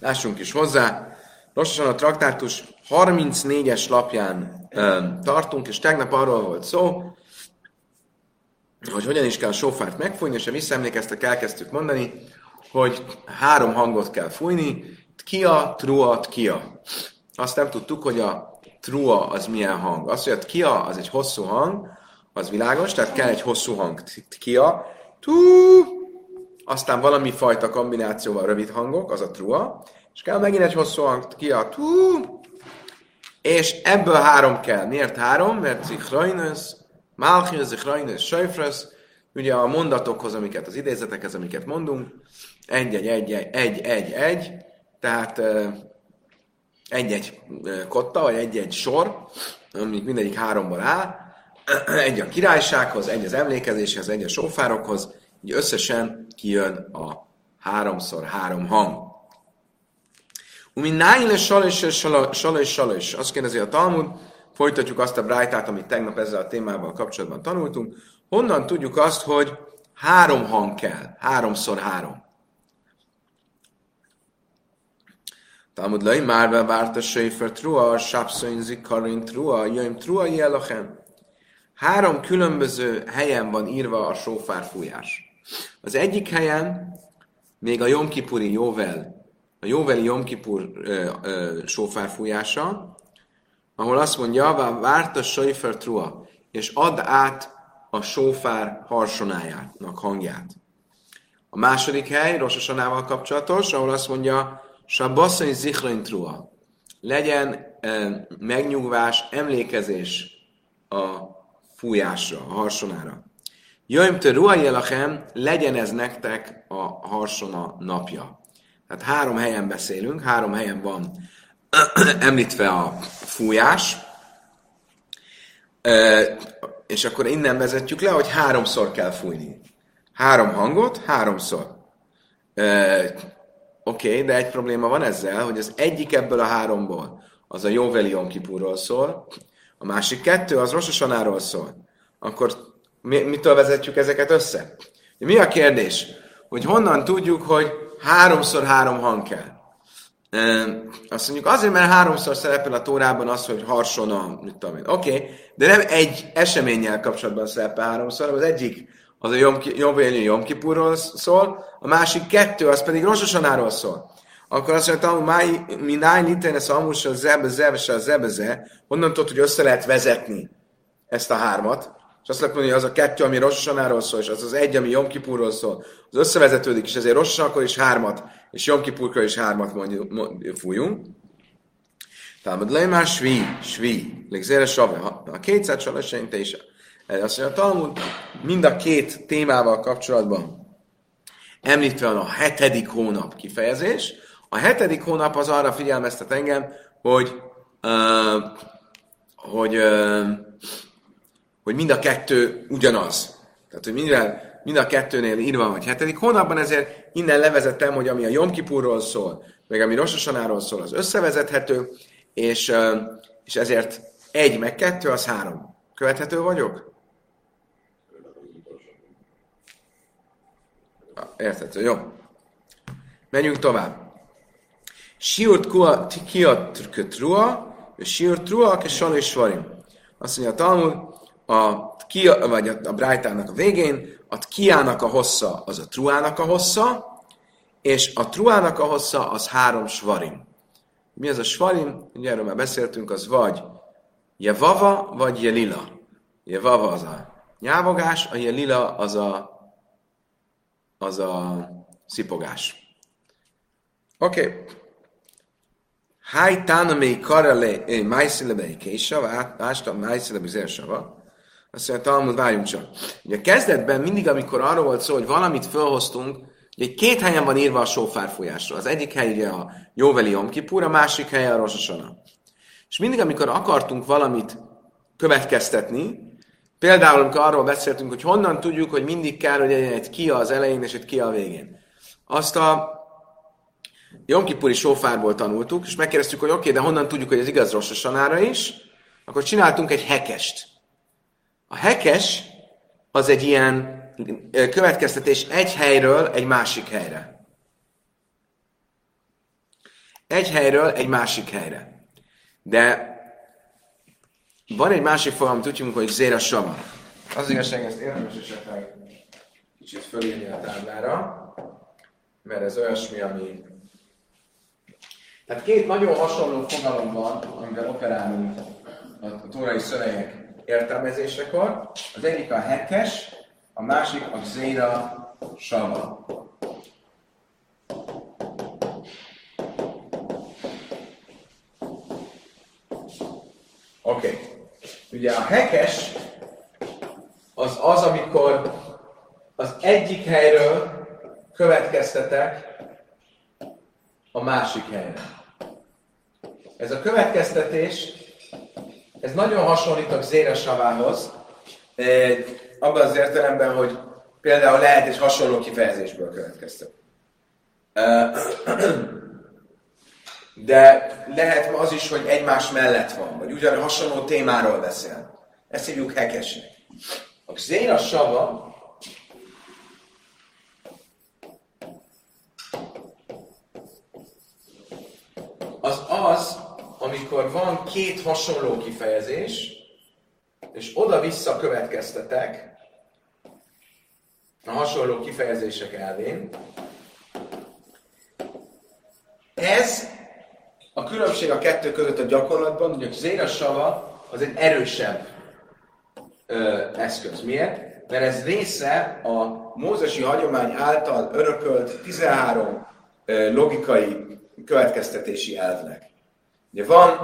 Lássunk is hozzá. Lassan a traktártus 34-es lapján ö, tartunk, és tegnap arról volt szó, hogy hogyan is kell a sofárt megfújni, és ha visszaemlékeztek, elkezdtük mondani, hogy három hangot kell fújni, kia, trua, kia. Azt nem tudtuk, hogy a trua az milyen hang. Azt, hogy a kia az egy hosszú hang, az világos, tehát kell egy hosszú hang. Kia, tú, aztán valami fajta kombinációval rövid hangok, az a trua, és kell megint egy hosszú hang, kia, tú, és ebből három kell. Miért három? Mert Zichrajnös, Malchus, Zichrajnös, Sajfrös, ugye a mondatokhoz, amiket az idézetekhez, amiket mondunk, egy, egy, egy, egy, egy, egy, egy tehát egy-egy kotta, vagy egy-egy sor, amik mindegyik háromból áll, egy a királysághoz, egy az emlékezéshez, egy a sófárokhoz, így összesen kijön a háromszor három hang. Umi nájle salés, salés, salés. Azt kérdezi a Talmud, folytatjuk azt a brájtát, amit tegnap ezzel a témával kapcsolatban tanultunk. Honnan tudjuk azt, hogy három hang kell, háromszor három? Talmud lai már várt a trua, Sapszoin zikarin trua, jöjjm trua jelachem. Három különböző helyen van írva a sófárfújás. Az egyik helyen még a Jomkipuri Jóvel, a Jóveli Jomkipur sófárfújása, ahol azt mondja, várt a Seifer trua, és add át a sófár harsonájának hangját. A második hely, Rososanával kapcsolatos, ahol azt mondja, Sabbaszai zichrain trua. Legyen megnyugvás, emlékezés a fújásra, a harsonára. Jöjjm te ruajelachem, legyen ez nektek a harsona napja. Tehát három helyen beszélünk, három helyen van említve a fújás, és akkor innen vezetjük le, hogy háromszor kell fújni. Három hangot, háromszor. Oké, okay, de egy probléma van ezzel, hogy az egyik ebből a háromból az a Jóveli Yom Kippurról szól, a másik kettő az Rososanáról szól. Akkor mi, mitől vezetjük ezeket össze? Mi a kérdés? Hogy honnan tudjuk, hogy háromszor három hang kell? Azt mondjuk azért, mert háromszor szerepel a Tórában az, hogy harsona, mit tudom én. Oké, okay, de nem egy eseménnyel kapcsolatban szerepel háromszor, az egyik az a Jom, Jom, Jom Kipurról szól, a másik kettő, az pedig Rososanáról szól. Akkor azt mondja, hogy mi náj nitene szamus a zebe zebe a zebeze, honnan tudod, hogy össze lehet vezetni ezt a hármat, és azt lehet mondani, hogy az a kettő, ami Rososanáról szól, és az az egy, ami Jom Kipurról szól, az összevezetődik, és ezért Rososanakor is hármat, és Jom Kipurkor is hármat mondjuk, mondjuk, fújunk. Tehát le már svi, svi, legzére save, a kétszer csalásaink te is. Azt mondja, a Talmud mind a két témával kapcsolatban említve van a hetedik hónap kifejezés. A hetedik hónap az arra figyelmeztet engem, hogy, uh, hogy, uh, hogy mind a kettő ugyanaz. Tehát, hogy minden, mind a kettőnél írva van, hogy hetedik hónapban, ezért innen levezettem, hogy ami a Jom Kipurról szól, meg ami Rososanáról szól, az összevezethető, és, és ezért egy meg kettő, az három. Követhető vagyok? Érthető, jó. Menjünk tovább. Siurt kiat trua, siurt trua, és svarim. Azt mondja a Talmud, a kia, vagy a, a Brájtának a végén, a kiának a hossza az a truának a hossza, és a truának a hossza az három svarim. Mi az a svarim? Ugye erről már beszéltünk, az vagy jevava, vagy jelila. Jevava az a nyávogás, a jelila az a az a szipogás. Oké. Okay. Háj tánamé karale eh, májszilebe késa, vásta májszilebe zérsava. Azt mondja, Talmud, várjunk csak. Ugye kezdetben mindig, amikor arról volt szó, hogy valamit felhoztunk, ugye két helyen van írva a sófárfújásról. Az egyik hely ugye a Jóveli Jomkipur, a másik hely a Rososana. És mindig, amikor akartunk valamit következtetni, Például, amikor arról beszéltünk, hogy honnan tudjuk, hogy mindig kell, hogy legyen egy kia az elején és egy kia a végén. Azt a Jomkipuri sófárból tanultuk, és megkérdeztük, hogy oké, okay, de honnan tudjuk, hogy ez igaz Rososanára is, akkor csináltunk egy hekest. A hekes az egy ilyen következtetés egy helyről egy másik helyre. egy helyről egy másik helyre. De van egy másik fogalom, tudjuk, hogy zéra sava. Az igazság, ezt érdemes esetleg kicsit fölírni a táblára, mert ez olyasmi, ami... Tehát két nagyon hasonló fogalom van, amivel operálunk a tórai szövegek értelmezésekor. Az egyik a hekkes, a másik a zéra sava. Oké. Okay. Ugye a hekes az az, amikor az egyik helyről következtetek a másik helyre. Ez a következtetés, ez nagyon hasonlít a Zéresavához, eh, abban az értelemben, hogy például lehet egy hasonló kifejezésből következtet. Eh, de lehet az is, hogy egymás mellett van, vagy ugyan hasonló témáról beszél. Ezt hívjuk hekesnek. A Zéra Sava amikor van két hasonló kifejezés, és oda-vissza következtetek a hasonló kifejezések elvén. Ez a különbség a kettő között a gyakorlatban, hogy a zéra sava az egy erősebb ö, eszköz. Miért? Mert ez része a mózesi hagyomány által örökölt 13 ö, logikai következtetési elvnek. Ugye van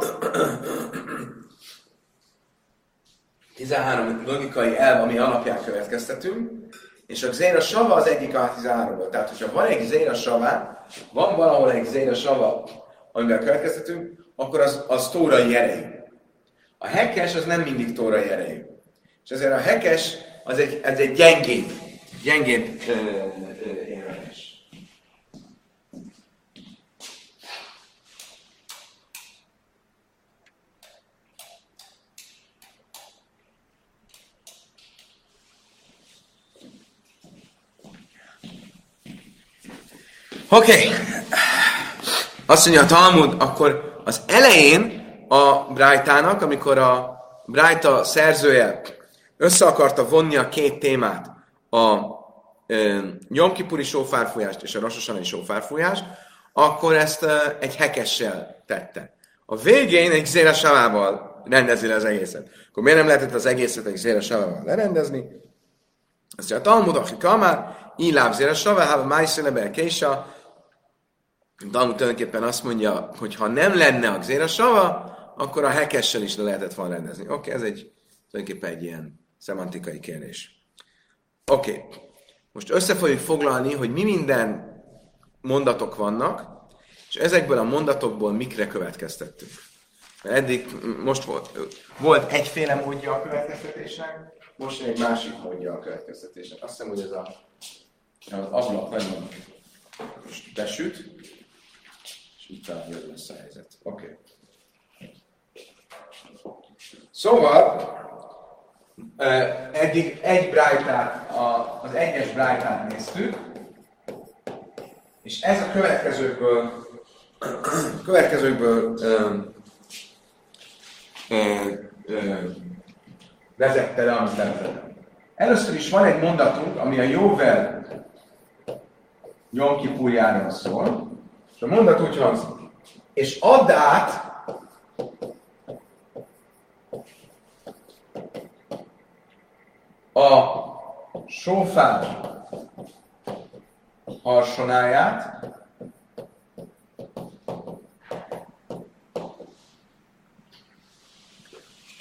13 logikai elv, ami alapján következtetünk, és a zéra sava az egyik a 13-ból. Tehát, hogyha van egy zéra sava, van valahol egy zéra sava, amivel következtetünk, akkor az, az tórai erejű. A hekes az nem mindig tórai erejű. És ezért a hekes az egy, ez egy gyengébb, gyengébb ö, ö, Oké. Okay. Azt mondja a Talmud, akkor az elején a Brájtának, amikor a Brájta szerzője össze akarta vonni a két témát, a e, sófárfújást és a Rasosanai sófárfújást, akkor ezt egy hekessel tette. A végén egy zéra savával rendezi le az egészet. Akkor miért nem lehetett az egészet egy zéra savával lerendezni? Azt mondja, a Talmud, aki kamár, így láb zéra savá, hába májszélebe késa, Talmud tulajdonképpen azt mondja, hogy ha nem lenne a Xéra Sava, akkor a hekessel is le lehetett volna rendezni. Oké, okay, ez egy tulajdonképpen egy ilyen szemantikai kérdés. Oké, okay. most össze fogjuk foglalni, hogy mi minden mondatok vannak, és ezekből a mondatokból mikre következtettünk. Mert eddig most volt, volt egyféle módja a következtetésnek, most egy másik módja a következtetésnek. Azt hiszem, hogy ez a, az ablak nagyon most besüt, így talán jobb lesz a helyzet. Oké. Okay. Szóval, eddig egy brájtát, az egyes brájtát néztük, és ez a következőkből, következőkből ö, ö, vezette le, amit levezettem. Először is van egy mondatunk, ami a Jóvel Jom Kipurjáról szól, és a mondat úgy hangzik, és add át a sófár harsonáját,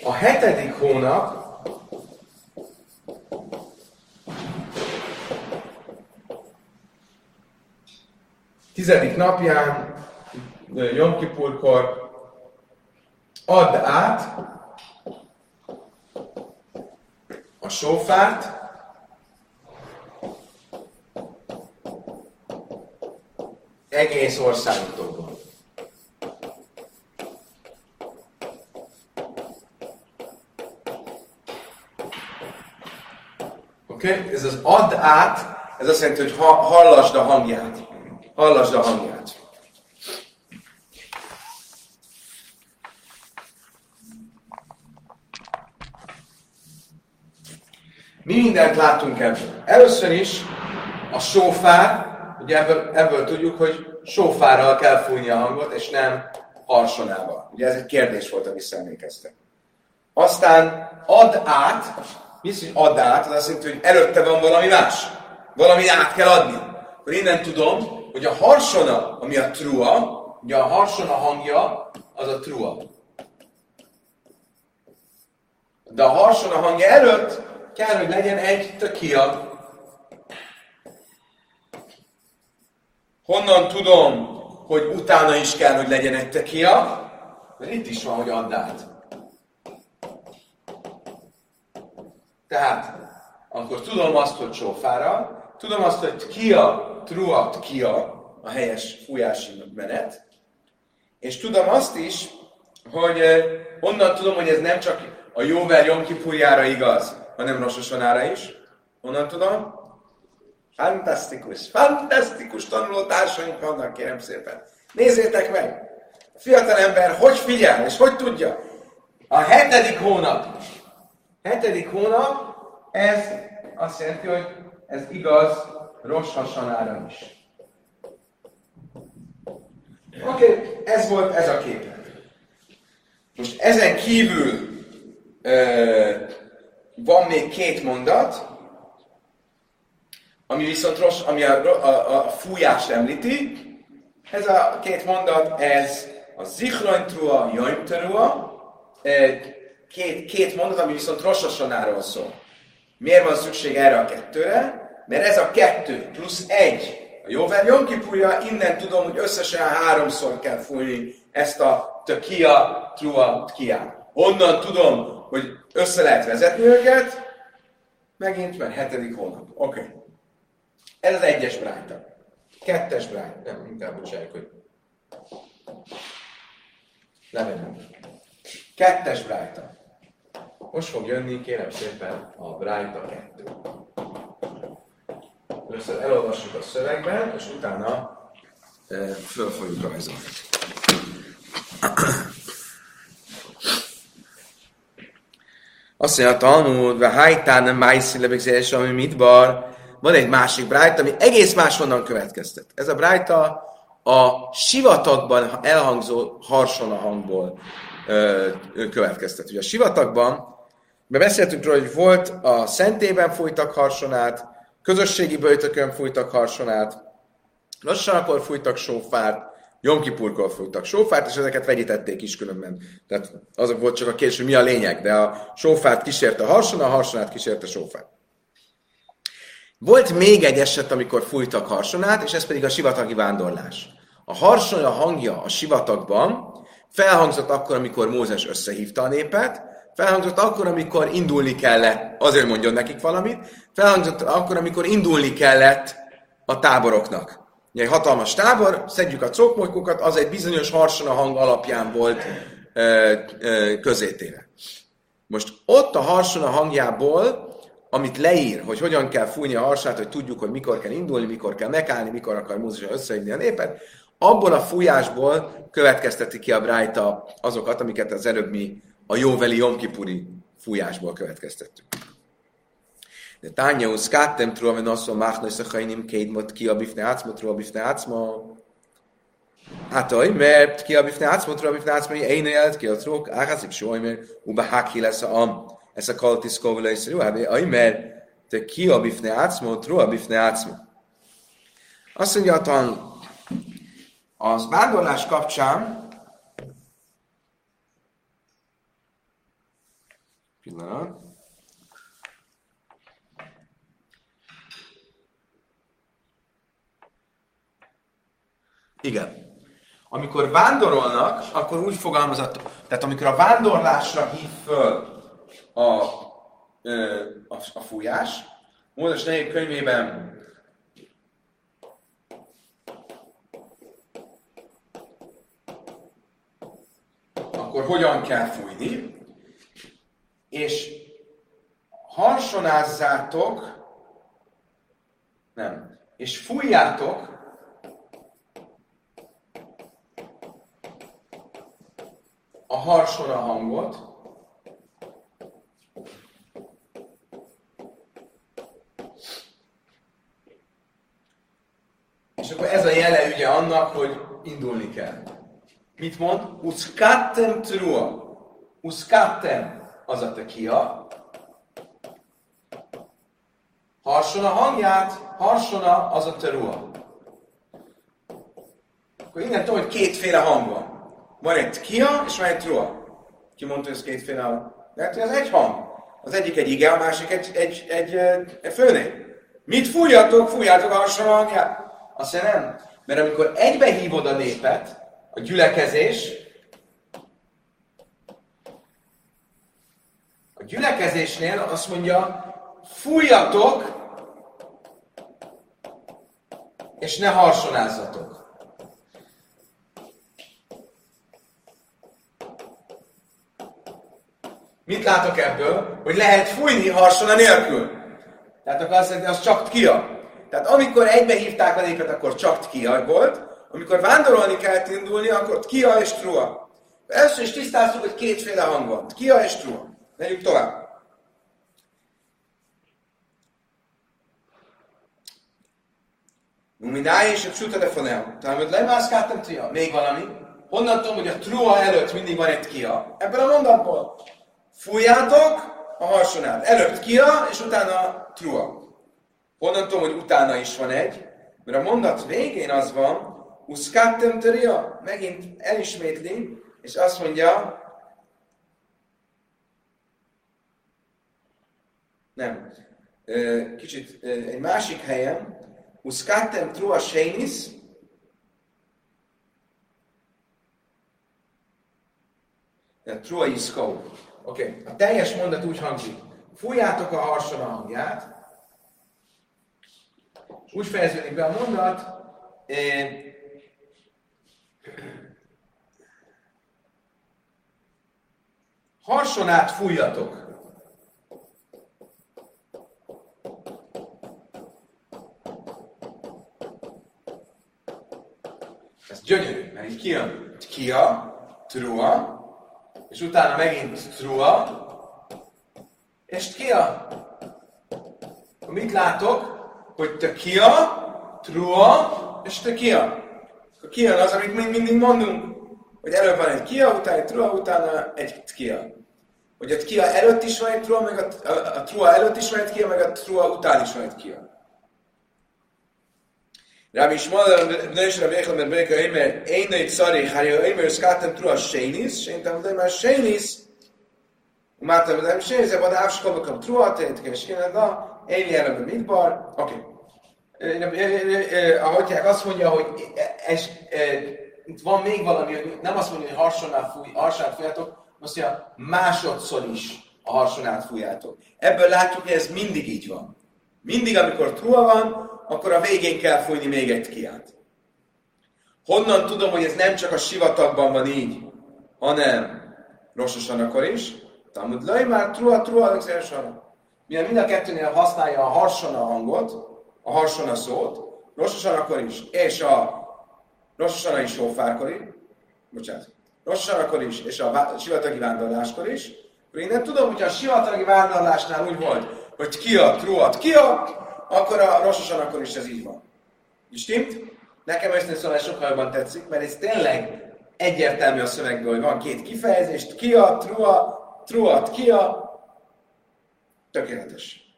a hetedik hónap tizedik napján, Jom Kipurkor, add át a sófárt, egész országotokban. Oké? Okay? Ez az add át, ez azt jelenti, hogy ha, hallasd a hangját hallasd a hangját. Mi mindent látunk ebből. Először is a sófár, ugye ebből, ebből tudjuk, hogy sófárral kell fújni a hangot, és nem harsonával. Ugye ez egy kérdés volt, amit emlékeztek. Aztán ad át, mi ad át? Az azt jelenti, hogy előtte van valami más. Valami át kell adni. Akkor innen tudom, hogy a harsona, ami a trua, ugye a harsona hangja, az a trua. De a harsona hangja előtt kell, hogy legyen egy tökia. Honnan tudom, hogy utána is kell, hogy legyen egy tekia? Mert itt is van, hogy add át. Tehát, akkor tudom azt, hogy sofára, tudom azt, hogy kia, truat, kia, a helyes fújási menet, és tudom azt is, hogy onnan tudom, hogy ez nem csak a jóver Jomkipurjára igaz, hanem Rososonára is. Onnan tudom? Fantasztikus, fantasztikus tanulótársaink vannak, kérem szépen. Nézzétek meg! A fiatal ember hogy figyel, és hogy tudja? A hetedik hónap. Hetedik hónap, ez azt jelenti, hogy ez igaz Rosh Hashanára is. Oké, okay, ez volt ez a kép. Most ezen kívül ö, van még két mondat, ami viszont rossz, ami a, a, a fújást említi. Ez a két mondat, ez a Zichrontrua, Jaimterua, két, két mondat, ami viszont Rososanáról szól. Miért van szükség erre a kettőre? Mert ez a kettő plusz egy, a Jóvel Jonkipúja, innen tudom, hogy összesen háromszor kell fújni ezt a tökia, trua, tkia. Onnan tudom, hogy össze lehet vezetni őket, megint, mert hetedik hónap. Oké. Okay. Ez az egyes brájta. Kettes brájta. Nem, inkább bocsánat, hogy levegyem. Kettes brájta. Most fog jönni, kérem szépen, a brájta kettő. Először elolvassuk a szövegben, és utána föl fogjuk rajzolni. Azt mondja a Talmud, ve hajtán májszi lebegzés, ami mit bar, van egy másik brájta, ami egész máshonnan következtet. Ez a brájta a sivatagban elhangzó harsona hangból ö, következtet. Ugye a sivatagban, mert beszéltünk róla, hogy volt a szentében fújtak harsonát, közösségi böjtökön fújtak harsonát, lassan akkor fújtak sófárt, Jomkipurkor fújtak sófárt, és ezeket vegyítették is különben. Tehát azok volt csak a kérdés, hogy mi a lényeg, de a sófárt kísérte a harsona, a harsonát kísérte a sófárt. Volt még egy eset, amikor fújtak harsonát, és ez pedig a sivatagi vándorlás. A harsona hangja a sivatagban felhangzott akkor, amikor Mózes összehívta a népet, felhangzott akkor, amikor indulni kellett, azért mondjon nekik valamit, felhangzott akkor, amikor indulni kellett a táboroknak. Ugye egy hatalmas tábor, szedjük a cokmolykokat, az egy bizonyos harsona hang alapján volt ö, ö, közétéve. Most ott a harsona hangjából amit leír, hogy hogyan kell fújni a harsát, hogy tudjuk, hogy mikor kell indulni, mikor kell megállni, mikor akar Mózes összehívni a népet, abból a fújásból következteti ki a Brájta azokat, amiket az előbb mi a jóveli Jomkipuri fújásból következtettük. De tánya uszkáttem trua, mert azt mondom, máchnai szachainim kédmot ki a bifne átszma, trua bifne átszma. Hát, hogy, mert ki a bifne átszma, trua bifne átszma, én élt ki a trók, áhászik soj, mert uba háki lesz a am. Ez a kaltiszkó vele is, jó, hát, mert te ki a bifne átszmó, trua bifne átszmó. Azt mondja a tan, az vándorlás kapcsán pillanat, Igen. Amikor vándorolnak, akkor úgy fogalmazott, tehát amikor a vándorlásra hív föl a, a, a fújás. Mózes Nehék könyvében akkor hogyan kell fújni, és harsonázzátok, nem, és fújjátok, a harsona hangot, És akkor ez a jele ugye annak, hogy indulni kell. Mit mond? Uszkattem trua. Uszkattem az a tekia. Harsona hangját, harsona az a terua. Akkor innen tudom, hogy kétféle hang van. Van egy kia, és van egy trua. Ki mondta, hogy ez kétféle hang? Lehet, hogy az egy hang. Az egyik egy ige, a másik egy, egy, egy, egy, egy főnév. Mit fújjatok? Fújjátok a harsona hangját. Azt nem. Mert amikor egybe hívod a népet, a gyülekezés, a gyülekezésnél azt mondja, fújjatok, és ne harsonázzatok. Mit látok ebből? Hogy lehet fújni harsona nélkül. Tehát akkor azt mondja, az csak kia. Tehát amikor egybe hívták a népet, akkor csak kia volt, amikor vándorolni kellett indulni, akkor kia és trua. Először is tisztáztuk, hogy kétféle hang van. Kia és trua. Menjünk tovább. Umidáj és a psuta de fonel. Tehát lemászkáltam tria. Még valami. Honnan tudom, hogy a trua előtt mindig van egy kia? Ebből a mondatból. Fújjátok a harsonát. Előtt kia, és utána trua. Honnan tudom, hogy utána is van egy? Mert a mondat végén az van, uszkáttem töria, megint elismétli, és azt mondja, nem, kicsit egy másik helyen, uszkáttem trua sénis, trua iszkó. Oké, okay. a teljes mondat úgy hangzik, fújjátok a harsona hangját, úgy fejeződik be a mondat, harsonát fújjatok. Gyönyörű, mert így kijön kia, trua, és utána megint trua, és kia. Mit látok? hogy te kia, trua, és te kia. A kia az, amit még mindig mondunk, hogy előbb van egy kia, utána egy trua, utána egy kia. Hogy a kia előtt is van egy trua, meg a, a, a trua előtt is van egy kia, meg a trua után is van egy kia. Rabbi Shmuel, Nős Rabbi Echel, mert Béka Eimer, én egy szari, ha jó Eimer, szkáltam trua sénisz, séntem, de már sénisz, Mátam, de sénisz, de van ávskobakam trua, tehát kell sénisz, na, én jelen a midbar, oké. Okay a hagyják azt mondja, hogy ez, itt van még valami, hogy nem azt mondja, hogy harsonát, fúj, harsonát fújjátok, azt mondja, másodszor is a harsonát fújjátok. Ebből látjuk, hogy ez mindig így van. Mindig, amikor trua van, akkor a végén kell fújni még egy kiát. Honnan tudom, hogy ez nem csak a sivatagban van így, hanem rososan akkor is? Talmud laj már trua, trua, Milyen mind a kettőnél használja a harsona hangot, a harsona szót, Rososan akkor is, és a Rososan is sófárkor is, bocsánat, Rososan akkor is, és a sivatagi vándorláskor is, akkor én nem tudom, hogy a sivatagi vándorlásnál úgy volt, hogy ki a truat, ki a, akkor a Rososan akkor is ez így van. Stimmt? Nekem ezt szóval sokkal jobban tetszik, mert ez tényleg egyértelmű a szövegből, hogy van két kifejezést, ki a, trua, truat, ki a, tökéletes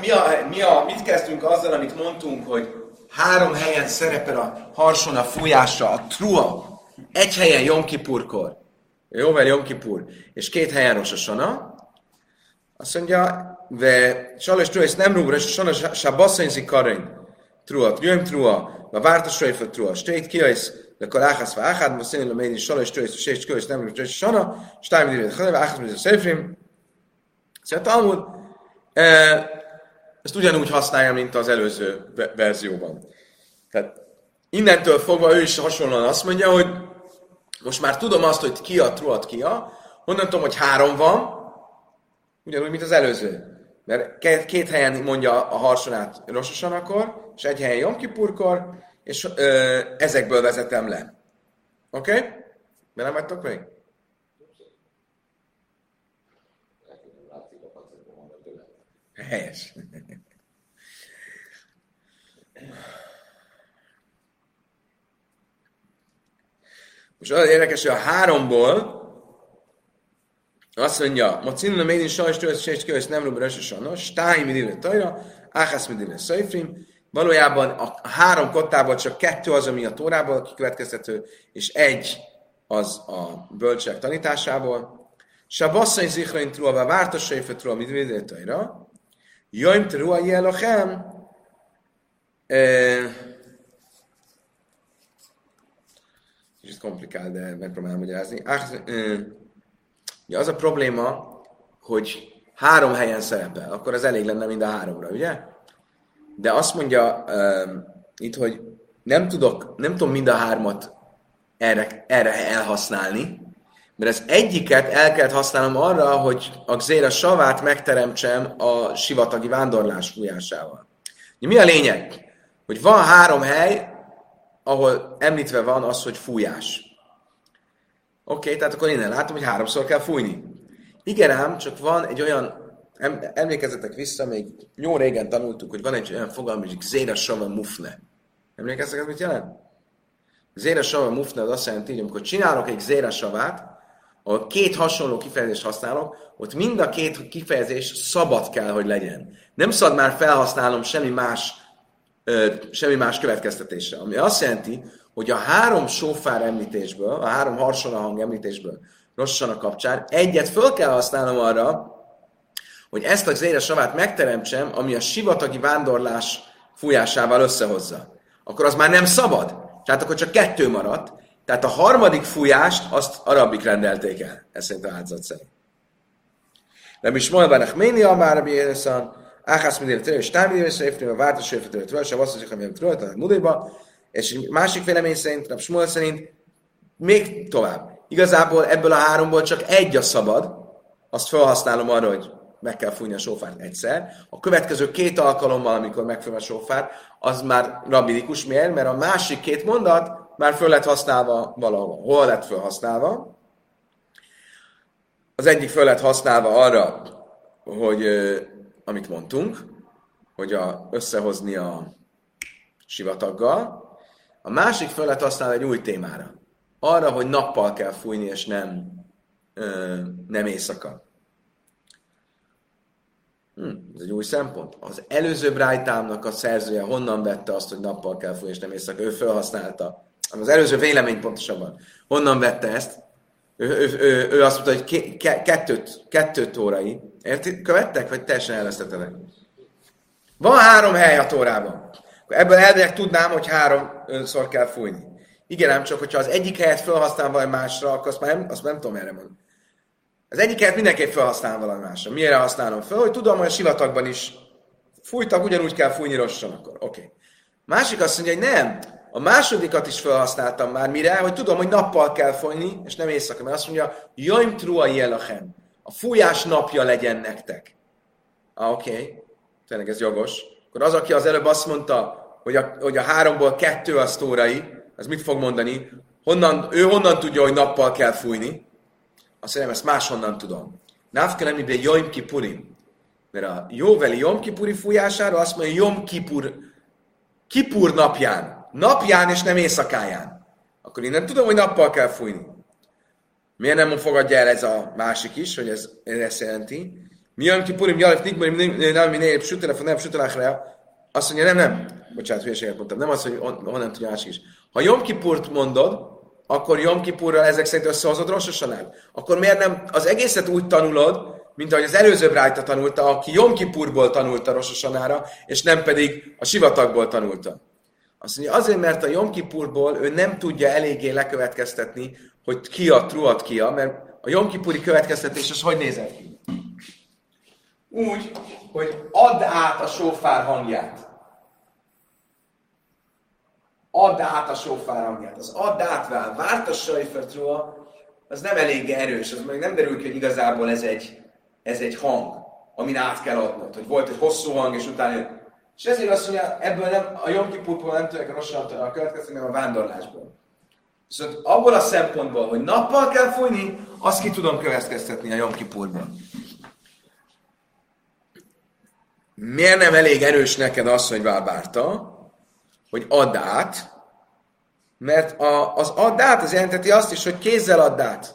mi a, mi a, mit kezdtünk azzal, amit mondtunk, hogy három helyen szerepel a harsona fújása, a trua, egy helyen Jomkipurkor, Jóvel Jomkipur, és két helyen Rososana, azt mondja, ve Salos Trua, és nem rúgra, és Sana Sabasszonyzi Karin, Trua, Jöjm Trua, a Várta Sojfa Trua, Stét Kiajsz, de Kaláhász Váhád, most szépen a Salos Trua, és Sét Kiajsz, nem rúgra, és Sana, Stájm Divet, Haleva, Áhász, mint a Szefrim, Szóval Talmud, ezt ugyanúgy használja, mint az előző verzióban. Tehát innentől fogva ő is hasonlóan azt mondja, hogy most már tudom azt, hogy ki a truat ki a, honnan tudom, hogy három van, ugyanúgy, mint az előző. Mert két, helyen mondja a harsonát rososan akkor, és egy helyen jomkipurkor, és ö, ezekből vezetem le. Oké? Okay? Mert nem vagytok még? Helyes. Most olyan érdekes, hogy a háromból azt mondja, ma cinna médin sajs tősz, és kösz nem rúbra sajnos, stáim idilő tajra, áhász midilő szajfrim, valójában a három kottából csak kettő az, ami a tórából kikövetkeztető, és egy az a bölcsek tanításából. Sabasszony zichrain truava vártos sejfet truva midilő tajra, jöjjm truva jelochem, Kicsit komplikál, de megpróbálom magyarázni. Ja, az a probléma, hogy három helyen szerepel, akkor az elég lenne mind a háromra, ugye? De azt mondja uh, itt, hogy nem tudok, nem tudom mind a hármat erre, erre elhasználni, mert az egyiket el kellett használnom arra, hogy a Xéra savát megteremtsem a sivatagi vándorlás fújásával. Mi a lényeg? Hogy van három hely, ahol említve van az, hogy fújás. Oké, okay, tehát akkor innen látom, hogy háromszor kell fújni. Igen ám, csak van egy olyan, emlékezzetek vissza, még jó régen tanultuk, hogy van egy olyan fogalom, hogy Zéra Sava Mufne. Emlékeztek, ez mit jelent? Zéra Sava Mufne az azt jelenti, hogy amikor csinálok egy Zéra Savát, ahol két hasonló kifejezést használok, ott mind a két kifejezés szabad kell, hogy legyen. Nem szabad már felhasználnom semmi más, ö, semmi más következtetésre. Ami azt jelenti, hogy a három sófár említésből, a három harsona hang említésből Rossana kapcsán egyet föl kell használnom arra, hogy ezt a zére savát megteremtsem, ami a sivatagi vándorlás fújásával összehozza. Akkor az már nem szabad. Tehát akkor csak kettő maradt. Tehát a harmadik fújást azt arabik rendelték el. Ez szerint a áldozat szerint. Nem is mondva, hogy Méni a már a Bieresan, Áhász mindére tőle, és támidére széfnő, a vártos sőfetőre tőle, és a vasszosik, amilyen tőle, a és másik vélemény szerint, a Smuel szerint, még tovább. Igazából ebből a háromból csak egy a szabad, azt felhasználom arra, hogy meg kell fújni a sófárt egyszer. A következő két alkalommal, amikor megfújom a sófárt, az már rabinikus. Miért? Mert a másik két mondat már föl lett használva valahol. Hol lett felhasználva? Az egyik föl lett használva arra, hogy amit mondtunk, hogy a, összehozni a sivataggal, a másik föl lett használva egy új témára arra, hogy nappal kell fújni, és nem, ö, nem éjszaka. Hm, ez egy új szempont. Az előző Brájtámnak a szerzője honnan vette azt, hogy nappal kell fújni, és nem éjszaka? Ő felhasználta. Az előző vélemény pontosabban. Honnan vette ezt? Ő, ő, ő, ő azt mondta, hogy ke, kettőt, kettőt órai. Érti? Követtek, vagy teljesen elvesztettetek? Van három hely a tórában. Ebből elvileg tudnám, hogy háromszor kell fújni. Igen, ám csak, hogyha az egyik helyet felhasználom valami másra, akkor azt már nem, azt nem tudom erre mondani. Az egyik helyet mindenképp felhasználom valami másra. Miért használom fel? Hogy tudom, hogy a sivatagban is fújtak, ugyanúgy kell fújni rossan akkor. Oké. Okay. Másik azt mondja, hogy nem. A másodikat is felhasználtam már, mire? Hogy tudom, hogy nappal kell fújni, és nem éjszaka. Mert azt mondja, jöjjm trua jelachem. A fújás napja legyen nektek. Ah, oké. Okay. Tényleg ez jogos. Akkor az, aki az előbb azt mondta, hogy a, hogy a háromból kettő a sztórai, ez mit fog mondani? Honnan, ő honnan tudja, hogy nappal kell fújni? Azt mondja, ezt máshonnan tudom. Návke nem Jom Kipurim. Mert a jóveli Jom Kipuri fújására azt mondja, Jom Kipur, Kipur napján. Napján és nem éjszakáján. Akkor én nem tudom, hogy nappal kell fújni. Miért nem fogadja el ez a másik is, hogy ez, ez ezt jelenti? Mi Jom Kipurim, Jalef Nikmarim, nem minél sütelef, nem sütelachra. Azt mondja, nem, nem. Bocsánat, hülyeséget mondtam. Nem az, hogy honnan tudja is. Ha Jom Kipurt mondod, akkor Jom Kipurral ezek szerint összehozod Rososanát. Akkor miért nem az egészet úgy tanulod, mint ahogy az előző Brájta tanulta, aki Jom Kipurból tanulta Rososanára, és nem pedig a sivatagból tanulta. Azt mondja, azért, mert a Jom Kipurból ő nem tudja eléggé lekövetkeztetni, hogy ki a truat ki a, mert a Jom Kipuri következtetés az hogy nézett ki? Úgy, hogy add át a sófár hangját add át a sofár hangját. Az add át várt a sajfertról, az nem elég erős, az meg nem derül ki, hogy igazából ez egy, ez egy hang, amin át kell adnod, hogy volt egy hosszú hang, és utána és ezért azt mondja, ebből nem, a Jom Kipurból nem tudják rosszat a következni, hanem a vándorlásból. Viszont abból a szempontból, hogy nappal kell fújni, azt ki tudom következtetni a Jom Kipurból. Miért nem elég erős neked az, hogy vábárta? Hogy add át, Mert a, az add át, az jelenteti azt is, hogy kézzel add át.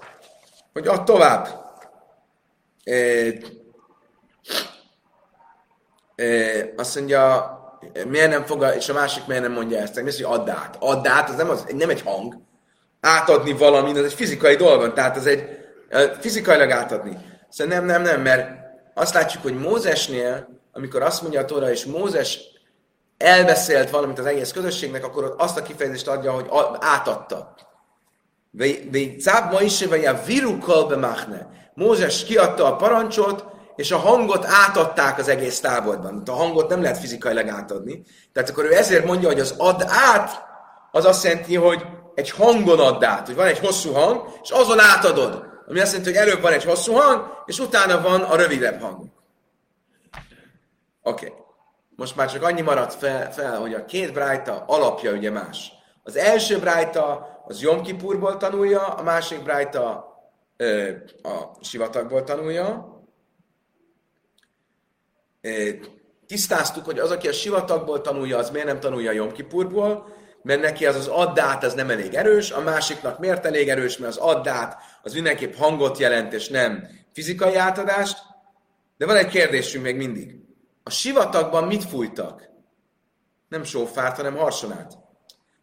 Hogy add tovább. E, e, azt mondja, miért nem fog, és a másik miért nem mondja ezt? Mi az, hogy add át? Add át, az nem, az nem egy hang. Átadni valamit, az egy fizikai dolog, tehát az egy fizikailag átadni. Szóval nem, nem, nem, mert azt látjuk, hogy Mózesnél, amikor azt mondja a Tóra, és Mózes elbeszélt valamit az egész közösségnek, akkor ott azt a kifejezést adja, hogy átadta. Cáb ma is, vagy a viru kolbe Mózes kiadta a parancsot, és a hangot átadták az egész táborban. A hangot nem lehet fizikailag átadni. Tehát akkor ő ezért mondja, hogy az ad át, az azt jelenti, hogy egy hangon add át, hogy van egy hosszú hang, és azon átadod. Ami azt jelenti, hogy előbb van egy hosszú hang, és utána van a rövidebb hang. Oké. Okay. Most már csak annyi maradt fel, fel, hogy a két brájta alapja ugye más. Az első brájta az Jom Kipurból tanulja, a másik brájta ö, a sivatagból tanulja. É, tisztáztuk, hogy az, aki a sivatagból tanulja, az miért nem tanulja a Jom Kipurból, mert neki az az addát az nem elég erős, a másiknak miért elég erős, mert az addát az mindenképp hangot jelent, és nem fizikai átadást. De van egy kérdésünk még mindig. A sivatagban mit fújtak? Nem sófárt, hanem harsonát.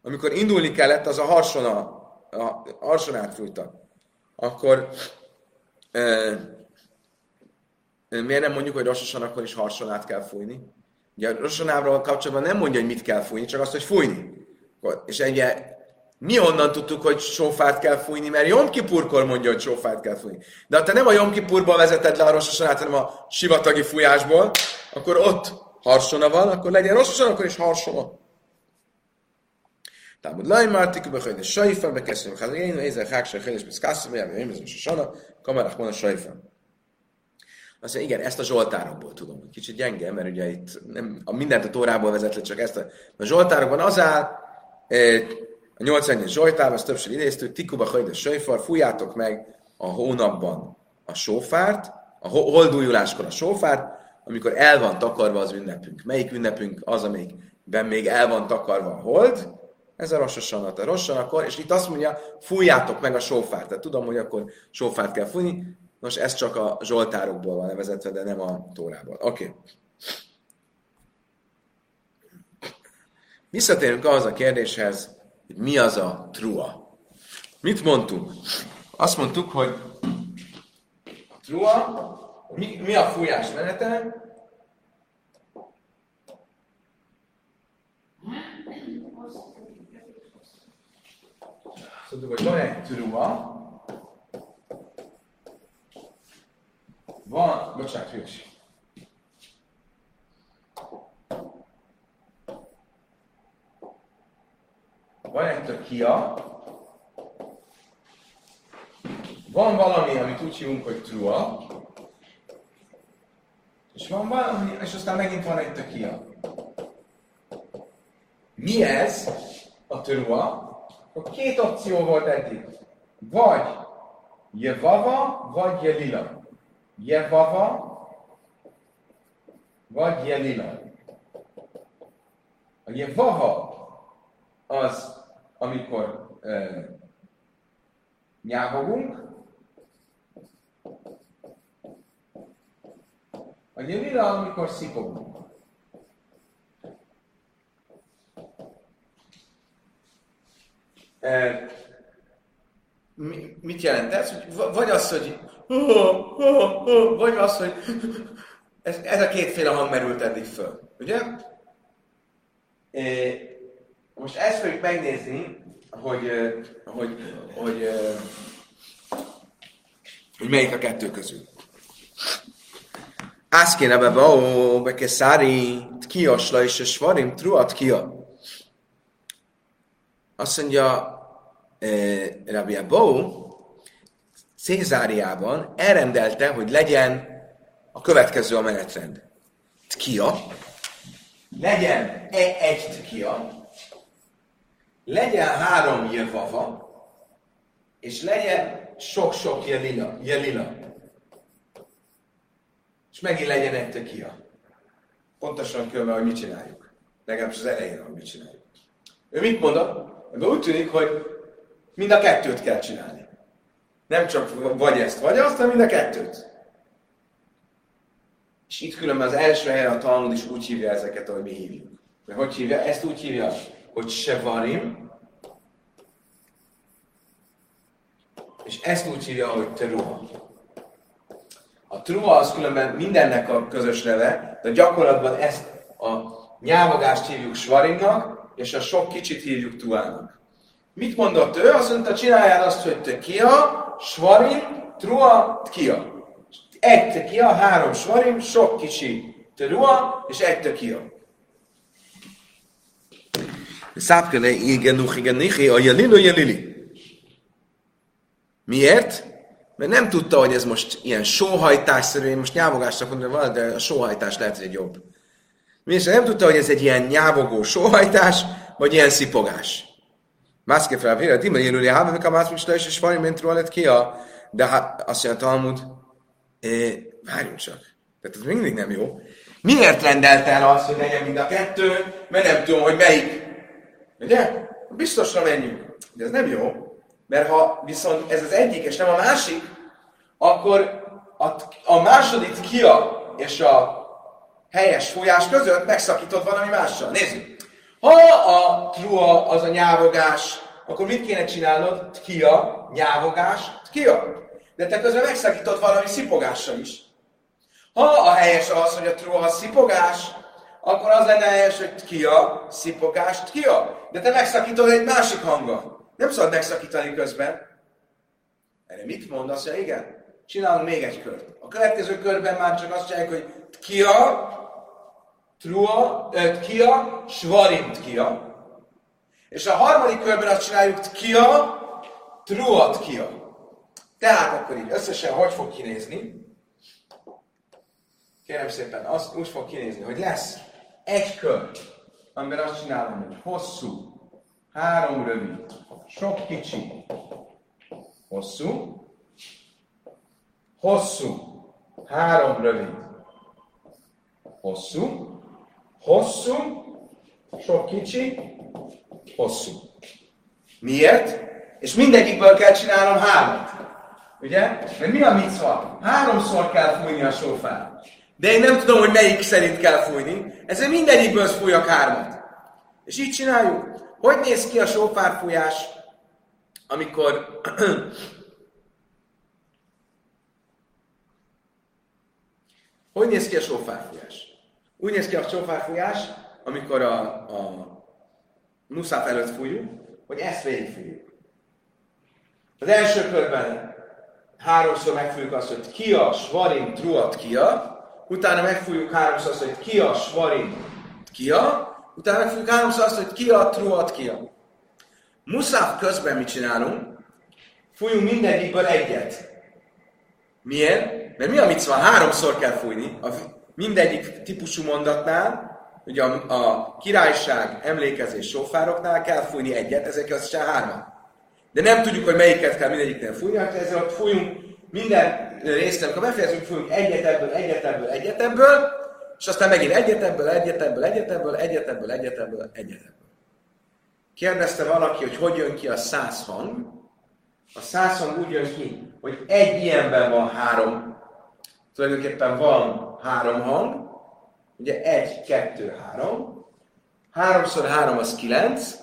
Amikor indulni kellett, az a harsona, a harsonát fújtak. Akkor e, miért nem mondjuk, hogy rossosan akkor is harsonát kell fújni? Ugye a rossonával kapcsolatban nem mondja, hogy mit kell fújni, csak azt, hogy fújni. És ugye mi onnan tudtuk, hogy sófát kell fújni, mert Jom Kipurkor mondja, hogy sófát kell fújni. De ha te nem a Jom Kipurból vezeted le a rossosonát, hanem a sivatagi fújásból, akkor ott harsona van, akkor legyen rossosan, akkor is harsona. Tehát, Laj Mártik, Behajd, és Sajfa, bekezdjük, hát én nézek, Háksa, Héles, Beszkászom, Jában, én a Sosana, Kamerach, van a Sajfa. Azt mondja, igen, ezt a Zsoltárokból tudom. Kicsit gyenge, mert ugye itt nem, a mindent a Tórából vezet le, csak ezt a, a Zsoltárokban az áll, a 80 Zsoltárban, ezt többször idéztük, Tikuba Hajd a Sajfar, fújjátok meg a hónapban a sófárt, a holdújuláskor a sófárt, amikor el van takarva az ünnepünk. Melyik ünnepünk az, amelyikben még el van takarva a hold? Ez a rossosanat. A rossanakor, és itt azt mondja, fújjátok meg a sófárt. Tehát tudom, hogy akkor sófárt kell fújni. Nos, ez csak a zsoltárokból van nevezetve, de nem a tórából. Oké. Okay. Visszatérünk ahhoz a kérdéshez, hogy mi az a trua. Mit mondtunk? Azt mondtuk, hogy trua mi, mi a fújás menete? Szóval, hogy van egy trua, van, bocsánat, hős. Van egy tökia, van valami, amit úgy hívunk, hogy trua, és van valami, és aztán megint van egy tökia. Mi ez a törua? A két opció volt eddig. Vagy Jevava, vagy Jelila. Jevava, vagy Jelila. A Jevava az, amikor e, nyávogunk, A lila, amikor szipogunk. E, mit jelent ez? Vagy az, hogy vagy az, hogy ez, ez a kétféle hang merült eddig föl. Ugye? Most ezt fogjuk megnézni, hogy, hogy, hogy, hogy, melyik a kettő közül. Ászkén ebbe baó, beke szári, kiasla és a svarim, truat kia. Azt mondja, Rabbi Abou, Cézáriában elrendelte, hogy legyen a következő a menetrend. Tkia, legyen egy, egy tkia, legyen három jevava, és legyen sok-sok jelila. jelila és megint legyen egy tökia. Pontosan különben, hogy mit csináljuk. Legalábbis az elején, hogy mit csináljuk. Ő mit mondott? Ebben úgy tűnik, hogy mind a kettőt kell csinálni. Nem csak vagy ezt, vagy azt, hanem mind a kettőt. És itt különben az első helyen a Talmud is úgy hívja ezeket, ahogy mi hívjuk. Mert hogy hívja? Ezt úgy hívja, hogy sevarim, és ezt úgy hívja, hogy teruha. A truha az különben mindennek a közös neve, de gyakorlatban ezt a nyávagást hívjuk svarimnak, és a sok kicsit hívjuk tuának. Mit mondott ő? Azt mondta, csináljál azt, hogy te kia, svarim, trua, kia. Egy te kia, három svarim, sok kicsi trua, és egy te kia. Szápkele, igen, nuch, igen, nichi, a jelilo, jelili. Miért? Mert nem tudta, hogy ez most ilyen sóhajtásszerű, én most nyávogásra mondom, van, de a sóhajtás lehet, hogy egy jobb. Miért nem tudta, hogy ez egy ilyen nyávogó sóhajtás, vagy ilyen szipogás. Mászke fel, vére, dima jelöli, hát meg a mászmista is, és van, mint róla ki a... De hát azt mondja Talmud, eh, várjunk csak. Tehát ez mindig nem jó. Miért rendelt el azt, hogy legyen mind a kettő? Mert nem tudom, hogy melyik. Ugye? Biztosra menjünk. De ez nem jó. Mert ha viszont ez az egyik, és nem a másik, akkor a, a második kia és a helyes fújás között megszakítod valami mással. Nézzük! Ha a trua az a nyávogás, akkor mit kéne csinálnod? Tkia, nyávogás, tkia. De te közben megszakítod valami szipogással is. Ha a helyes az, hogy a trua a szipogás, akkor az lenne helyes, hogy tkia, szipogás, tkia. De te megszakítod egy másik hanggal. Nem szabad megszakítani közben. Erre mit mondasz? Ja, igen, csinálunk még egy kört. A következő körben már csak azt csináljuk, hogy tkia, Trua, Tkia, Svarim Tkia. És a harmadik körben azt csináljuk Tkia, Trua Tkia. Tehát akkor így összesen hogy fog kinézni? Kérem szépen, azt úgy fog kinézni, hogy lesz egy kör, amiben azt csinálom, hogy hosszú, három rövid, sok kicsi, hosszú, hosszú, három rövid, hosszú, Hosszú, sok kicsi, hosszú. Miért? És mindegyikből kell csinálnom hármat. Ugye? Mert mi a micva? Háromszor kell fújni a sofát. De én nem tudom, hogy melyik szerint kell fújni, ezért mindegyikből fújjak hármat. És így csináljuk. Hogy néz ki a sofárfújás, amikor hogy néz ki a sofárfújás? Úgy néz ki a csófárfújás, amikor a, a muszáf előtt fújjuk, hogy ezt végigfújjuk. Az első körben háromszor megfújjuk azt, hogy kia, svarim, truat, kia, utána megfújjuk háromszor azt, hogy kia, svarim, kia, utána megfújjuk háromszor azt, hogy kia, truat, kia. Muszáf közben mit csinálunk? Fújunk mindegyikből egyet. Miért? Mert mi a micva? Háromszor kell fújni. A mindegyik típusú mondatnál, ugye a, a királyság, emlékezés, sofároknál kell fújni egyet, ezek az se hármat. De nem tudjuk, hogy melyiket kell mindegyiknél fújni, hát ott fújunk minden részt, amikor befejezünk, fújunk egyet ebből, egyet ebből, egyet ebből, és aztán megint egyet ebből, egyet ebből, egyet ebből, egyet ebből, egyet ebből, egyet ebből. Kérdezte valaki, hogy hogy jön ki a száz hang. A száz hang úgy jön ki, hogy egy ilyenben van három, tulajdonképpen van három hang, ugye egy, kettő, három, háromszor három az kilenc,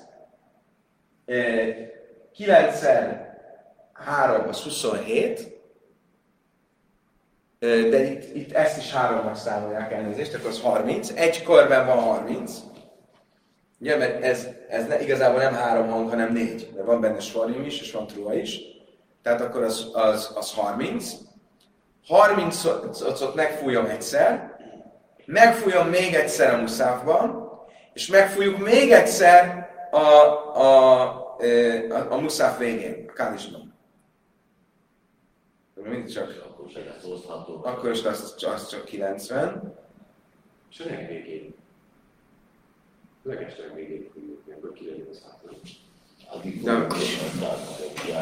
kilencszer három az 27, de itt, itt ezt is háromnak számolják elnézést, akkor az 30, egy körben van 30, Ugye, mert ez, ez ne, igazából nem három hang, hanem négy, de van benne svarim is, és van trua is, tehát akkor az, az, az 30, 30-ot megfújom egyszer, megfújom még egyszer a muszávban, és megfújjuk még egyszer a, a, a, a muszáv végén, a kádisban. Mindig csak... Akkor se lesz osztható. Akkor is lesz az csak 90. És a legvégén. Legesleg végén fújjuk, ebből ki legyen a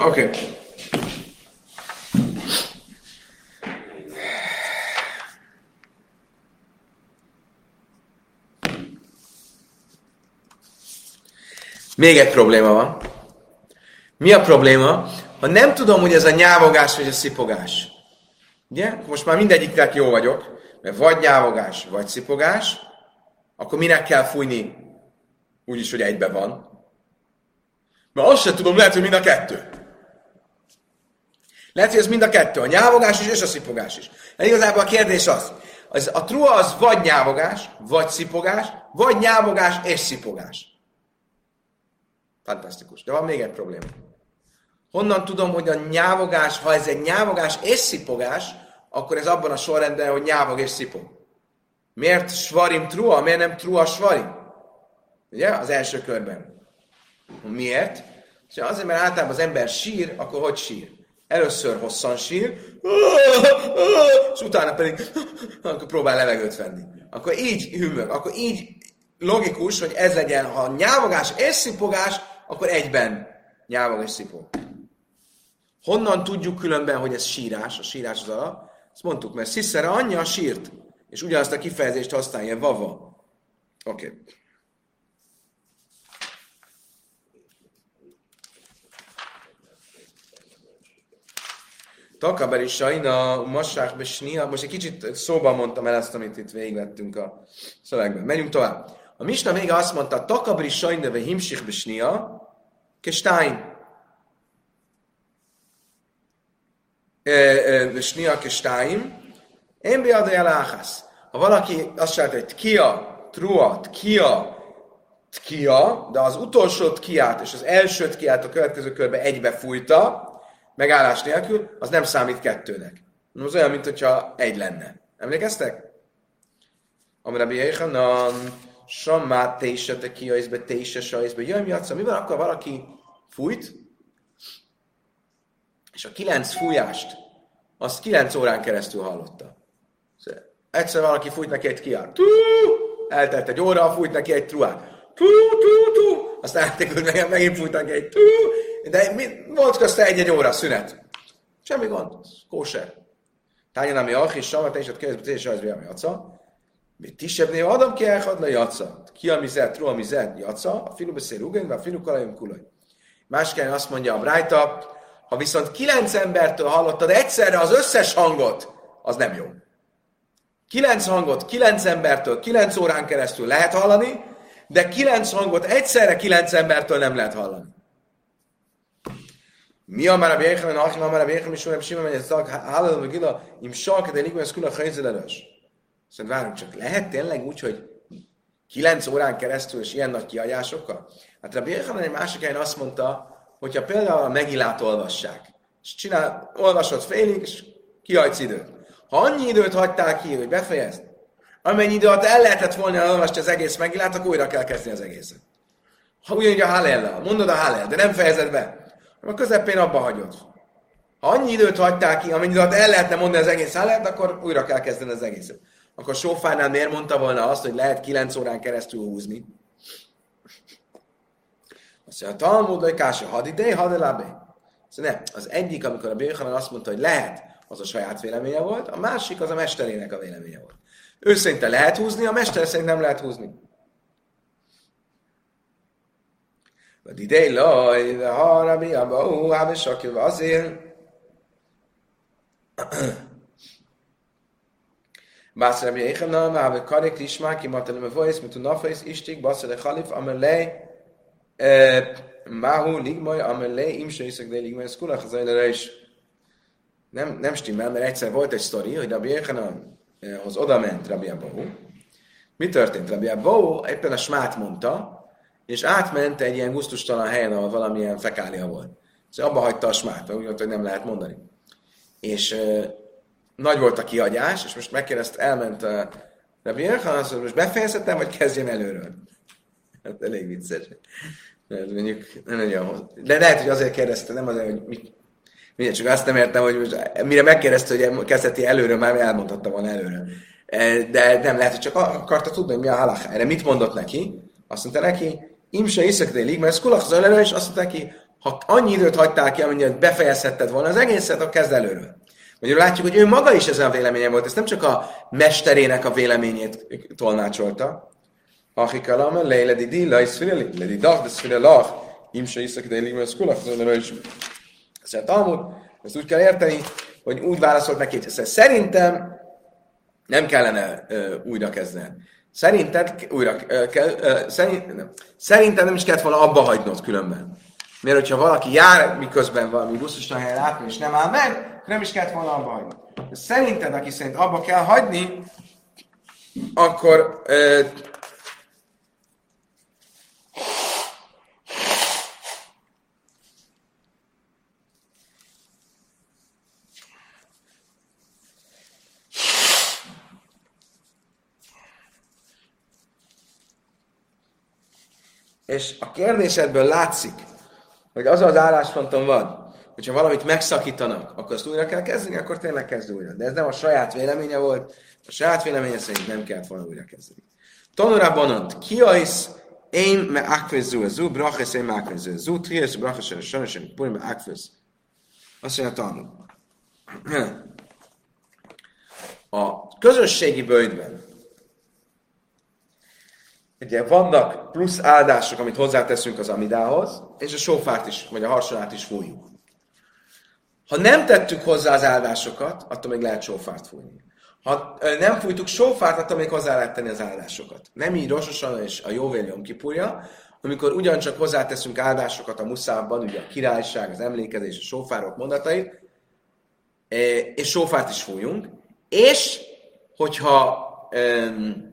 Oké. Okay. Még egy probléma van. Mi a probléma? Ha nem tudom, hogy ez a nyávogás vagy a szipogás. Ugye? Most már mindegyiknek jó vagyok, mert vagy nyávogás, vagy szipogás, akkor minek kell fújni? Úgyis, hogy egybe van. Mert azt sem tudom, lehet, hogy mind a kettő. Lehet, hogy ez mind a kettő, a nyávogás is és a szipogás is. De igazából a kérdés az, az a trua az vagy nyávogás, vagy szipogás, vagy nyávogás és szipogás. Fantasztikus. De van még egy probléma. Honnan tudom, hogy a nyávogás, ha ez egy nyávogás és szipogás, akkor ez abban a sorrendben, hogy nyávog és szipog. Miért svarim trua, miért nem trua svarim? Ugye? Az első körben. Miért? Azért, mert általában az ember sír, akkor hogy sír? Először hosszan sír, és utána pedig akkor próbál levegőt venni. Akkor így hűmög, akkor így logikus, hogy ez legyen, ha nyávogás és szipogás, akkor egyben nyávog és szipog. Honnan tudjuk különben, hogy ez sírás, a sírás az alap? Ezt mondtuk, mert Sziszere anyja sírt, és ugyanazt a kifejezést használja, vava. Oké. Okay. Takaberi sajna, massák. Most egy kicsit szóban mondtam el ezt, amit itt végigvettünk a szövegben. Menjünk tovább. A Misna vége azt mondta, Takaberi sajna, ve himsich besnia, kestáin. Snia kestáim. Én beadja eláhász. Ha valaki azt csinálta, hogy tkia, trua, tkia, tkia, de az utolsó tkiát és az első tkiát a következő körbe egybe fújta, megállás nélkül, az nem számít kettőnek. Az olyan, mint egy lenne. Emlékeztek? Amire Biechanan, Sammá tése te kiajzbe, tése sajzbe, jöjjön jatsza. Mi van akkor valaki fújt, és a kilenc fújást, azt kilenc órán keresztül hallotta. Szóval egyszer valaki fújt neki egy kiát. Eltelt egy óra, fújt neki egy truát. Tú, tú, tú! Aztán eltekült meg, megint fújt neki egy tú! De volt közte egy-egy óra szünet. Semmi gond, kóser. Tányan, ami és savat, és ott kérdezve, és az ami jaca. Mi tisebbnél adom ki elhad le jaca. Ki a mizet, ru a mizet, jaca. A filu beszél rugön, a filu kalajom kulaj. Másként azt mondja a Brájta, ha viszont kilenc embertől hallottad egyszerre az összes hangot, az nem jó. Kilenc hangot kilenc embertől kilenc órán keresztül lehet hallani, de kilenc hangot egyszerre kilenc embertől nem lehet hallani. Mi a már a Béchem, a Achim, a már a Béchem, és Urem hogy ez Hallel, vagy Gila, im sok, de Nikon, ez külön helyzetelős. Szóval várunk csak, lehet tényleg úgy, hogy kilenc órán keresztül, és ilyen nagy kiadásokkal? Hát a Béchem egy másik helyen azt mondta, hogyha például a Megilát olvassák, és csinál, olvasod félig, és kihagysz időt. Ha annyi időt hagytál ki, hogy befejezd, amennyi idő alatt el lehetett volna elolvasni az egész Megilát, akkor újra kell kezdeni az egészet. Ha ugyanígy a Hallel, mondod a Hallel, de nem fejezed be, a közepén abba hagyod. Ha annyi időt hagytál ki, amennyi időt el lehetne mondani az egész állat, akkor újra kell kezdeni az egészet. Akkor Sófánál miért mondta volna azt, hogy lehet 9 órán keresztül húzni? Azt mondja, a Talmud, hogy kása, hadidej, hadelabé. Szóval nem, az egyik, amikor a Béhanan azt mondta, hogy lehet, az a saját véleménye volt, a másik az a mesterének a véleménye volt. Ő szerinte lehet húzni, a mester szerint nem lehet húzni. Diday loy, the harabi abu, habe shokil vazir. Bas Rabbi Echana, ma habe karik lishma, ki matel mevois, mit unafes ishtik, bas le khalif amelei, mahu ligmoy amelei, im sheisak de ligmoy skula, chazai le reish. Nem, nem stimmel, mert egyszer volt egy sztori, hogy Rabbi Echananhoz oda ment Rabbi Abahu. Mi történt? Rabbi Abahu éppen a smát mondta, és átment egy ilyen gusztustalan helyen, ahol valamilyen fekália volt. Szóval abba hagyta a smát, úgy hogy nem lehet mondani. És uh, nagy volt a kihagyás, és most megkérdezte, elment a Rabbi mondja, most befejezhetem, vagy kezdjem előről? Hát elég vicces. Mert mondjuk nem nagyon De lehet, hogy azért kérdezte, nem azért, hogy mit, Mindjárt csak azt nem értem, hogy most, mire megkérdezte, hogy kezdheti előről, már elmondhatta volna előről. De nem lehet, hogy csak akarta tudni, hogy mi a halach. Erre mit mondott neki? Azt mondta neki, Imse iszak délig, mert kulak az előre, és azt mondta neki, ha annyi időt hagytál ki, amennyit befejezhetted volna az egészet, akkor kezd előről. Magyarul látjuk, hogy ő maga is ezen a véleményen volt, ez nem csak a mesterének a véleményét tolmácsolta, Achikalama, leile di di, lai szfile, le di dach, de szfile lach, im se iszak, de lima is. Ezt a Talmud, ezt úgy kell érteni, hogy úgy válaszolt neki, hogy szerintem nem kellene uh, újra kezdeni. Szerinted újra kell, szerint, nem. Szerinted nem is kellett volna abba hagynod különben. Mert hogyha valaki jár, miközben valami buszos helyen átmegy, és nem áll meg, nem is kellett volna abba hagyni. Szerinted, aki szerint abba kell hagyni, akkor uh, És a kérdésedből látszik, hogy az az állásponton van, hogyha valamit megszakítanak, akkor azt újra kell kezdeni, akkor tényleg kezd újra. De ez nem a saját véleménye volt, a saját véleménye szerint nem kellett volna újra kezdeni. Tanura bonant, kiais, én me akvezu zu, brachesz én me akvezu zu, triesz brachesz a sajnos, én purim me akvez. Azt mondja Talmud. A közösségi bőjtben Ugye vannak plusz áldások, amit hozzáteszünk az amidához, és a sófárt is, vagy a harsonát is fújjuk. Ha nem tettük hozzá az áldásokat, attól még lehet sófárt fújni. Ha nem fújtuk sófárt, attól még hozzá lehet tenni az áldásokat. Nem így Rososan és a Jóvél kipúrja, amikor ugyancsak hozzáteszünk áldásokat a muszában, ugye a királyság, az emlékezés, a sófárok mondatait, és sófárt is fújunk, és hogyha um,